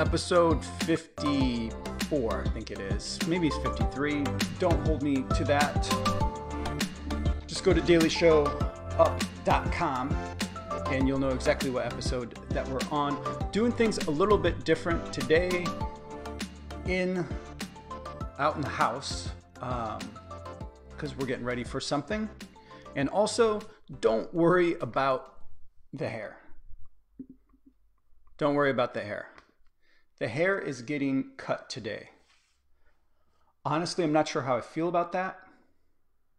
Episode 54, I think it is. Maybe it's 53. Don't hold me to that. Just go to dailyshowup.com and you'll know exactly what episode that we're on. Doing things a little bit different today in out in the house because um, we're getting ready for something. And also, don't worry about the hair. Don't worry about the hair. The hair is getting cut today. Honestly, I'm not sure how I feel about that.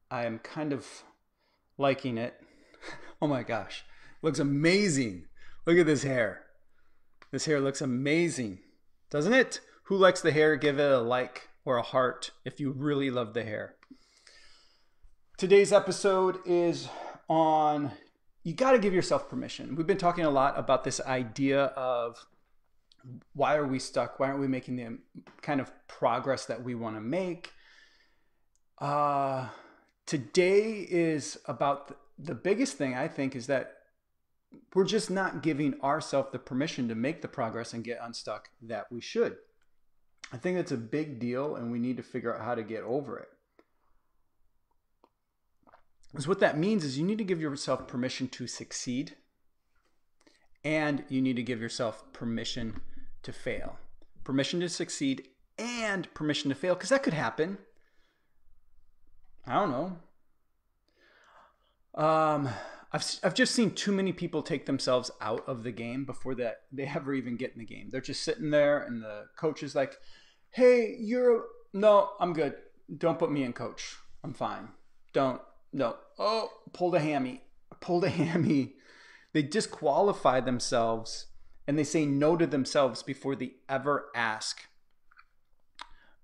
I am kind of liking it. oh my gosh. Looks amazing. Look at this hair. This hair looks amazing, doesn't it? Who likes the hair? Give it a like or a heart if you really love the hair. Today's episode is on you got to give yourself permission. We've been talking a lot about this idea of why are we stuck? Why aren't we making the kind of progress that we want to make? Uh, today is about the biggest thing I think is that we're just not giving ourselves the permission to make the progress and get unstuck that we should. I think that's a big deal, and we need to figure out how to get over it. Because what that means is you need to give yourself permission to succeed, and you need to give yourself permission to fail. Permission to succeed and permission to fail, because that could happen. I don't know. Um, I've, I've just seen too many people take themselves out of the game before that they ever even get in the game. They're just sitting there, and the coach is like, "Hey, you're no, I'm good. Don't put me in, coach. I'm fine. Don't no. Oh, pulled a hammy. Pulled a hammy. They disqualify themselves and they say no to themselves before they ever ask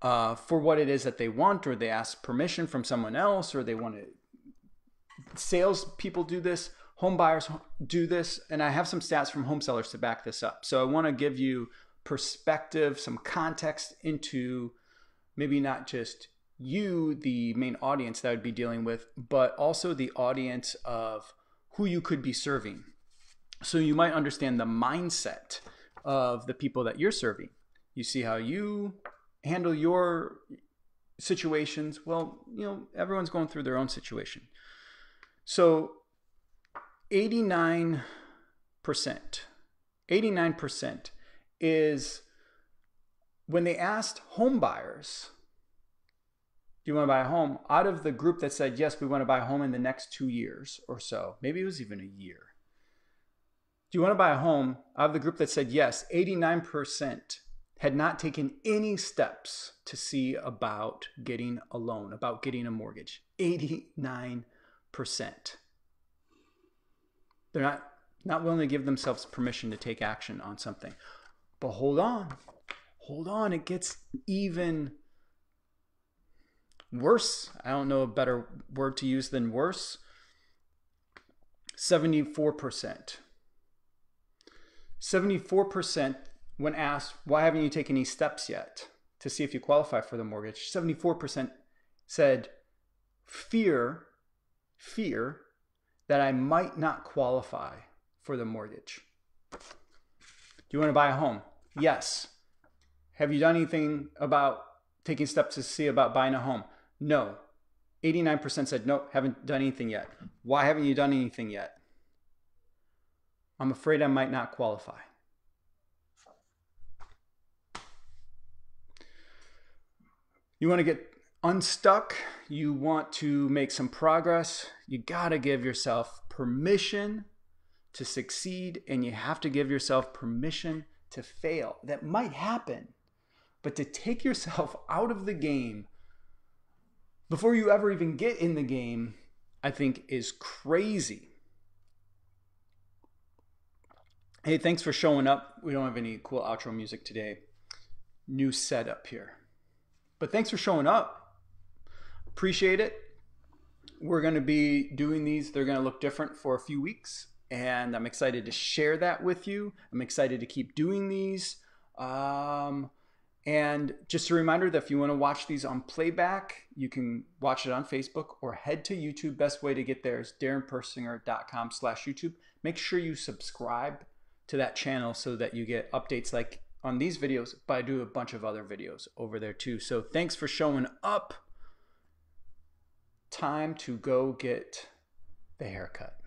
uh, for what it is that they want, or they ask permission from someone else, or they want to. Sales people do this, home buyers do this, and I have some stats from home sellers to back this up. So I want to give you perspective, some context into maybe not just you, the main audience that I would be dealing with, but also the audience of who you could be serving. So you might understand the mindset of the people that you're serving. You see how you handle your situations. Well, you know, everyone's going through their own situation. So 89%, 89% is when they asked home buyers, do you want to buy a home? Out of the group that said, yes, we want to buy a home in the next two years or so, maybe it was even a year. Do you want to buy a home? Out of the group that said yes, 89% had not taken any steps to see about getting a loan, about getting a mortgage. 89%. They're not, not willing to give themselves permission to take action on something. But hold on, hold on, it gets even worse. I don't know a better word to use than worse. 74%. 74% when asked, why haven't you taken any steps yet to see if you qualify for the mortgage? 74% said, fear, fear that I might not qualify for the mortgage. Do you want to buy a home? Yes. Have you done anything about taking steps to see about buying a home? No. 89% said, no, haven't done anything yet. Why haven't you done anything yet? I'm afraid I might not qualify. You want to get unstuck, you want to make some progress, you got to give yourself permission to succeed and you have to give yourself permission to fail. That might happen, but to take yourself out of the game before you ever even get in the game, I think is crazy. Hey, thanks for showing up. We don't have any cool outro music today. new setup here. But thanks for showing up. Appreciate it. We're going to be doing these, they're going to look different for a few weeks. And I'm excited to share that with you. I'm excited to keep doing these. Um, and just a reminder that if you want to watch these on playback, you can watch it on Facebook or head to YouTube. Best way to get there is darrenpersinger.com slash YouTube. Make sure you subscribe to that channel so that you get updates like on these videos, but I do a bunch of other videos over there too. So thanks for showing up. Time to go get the haircut.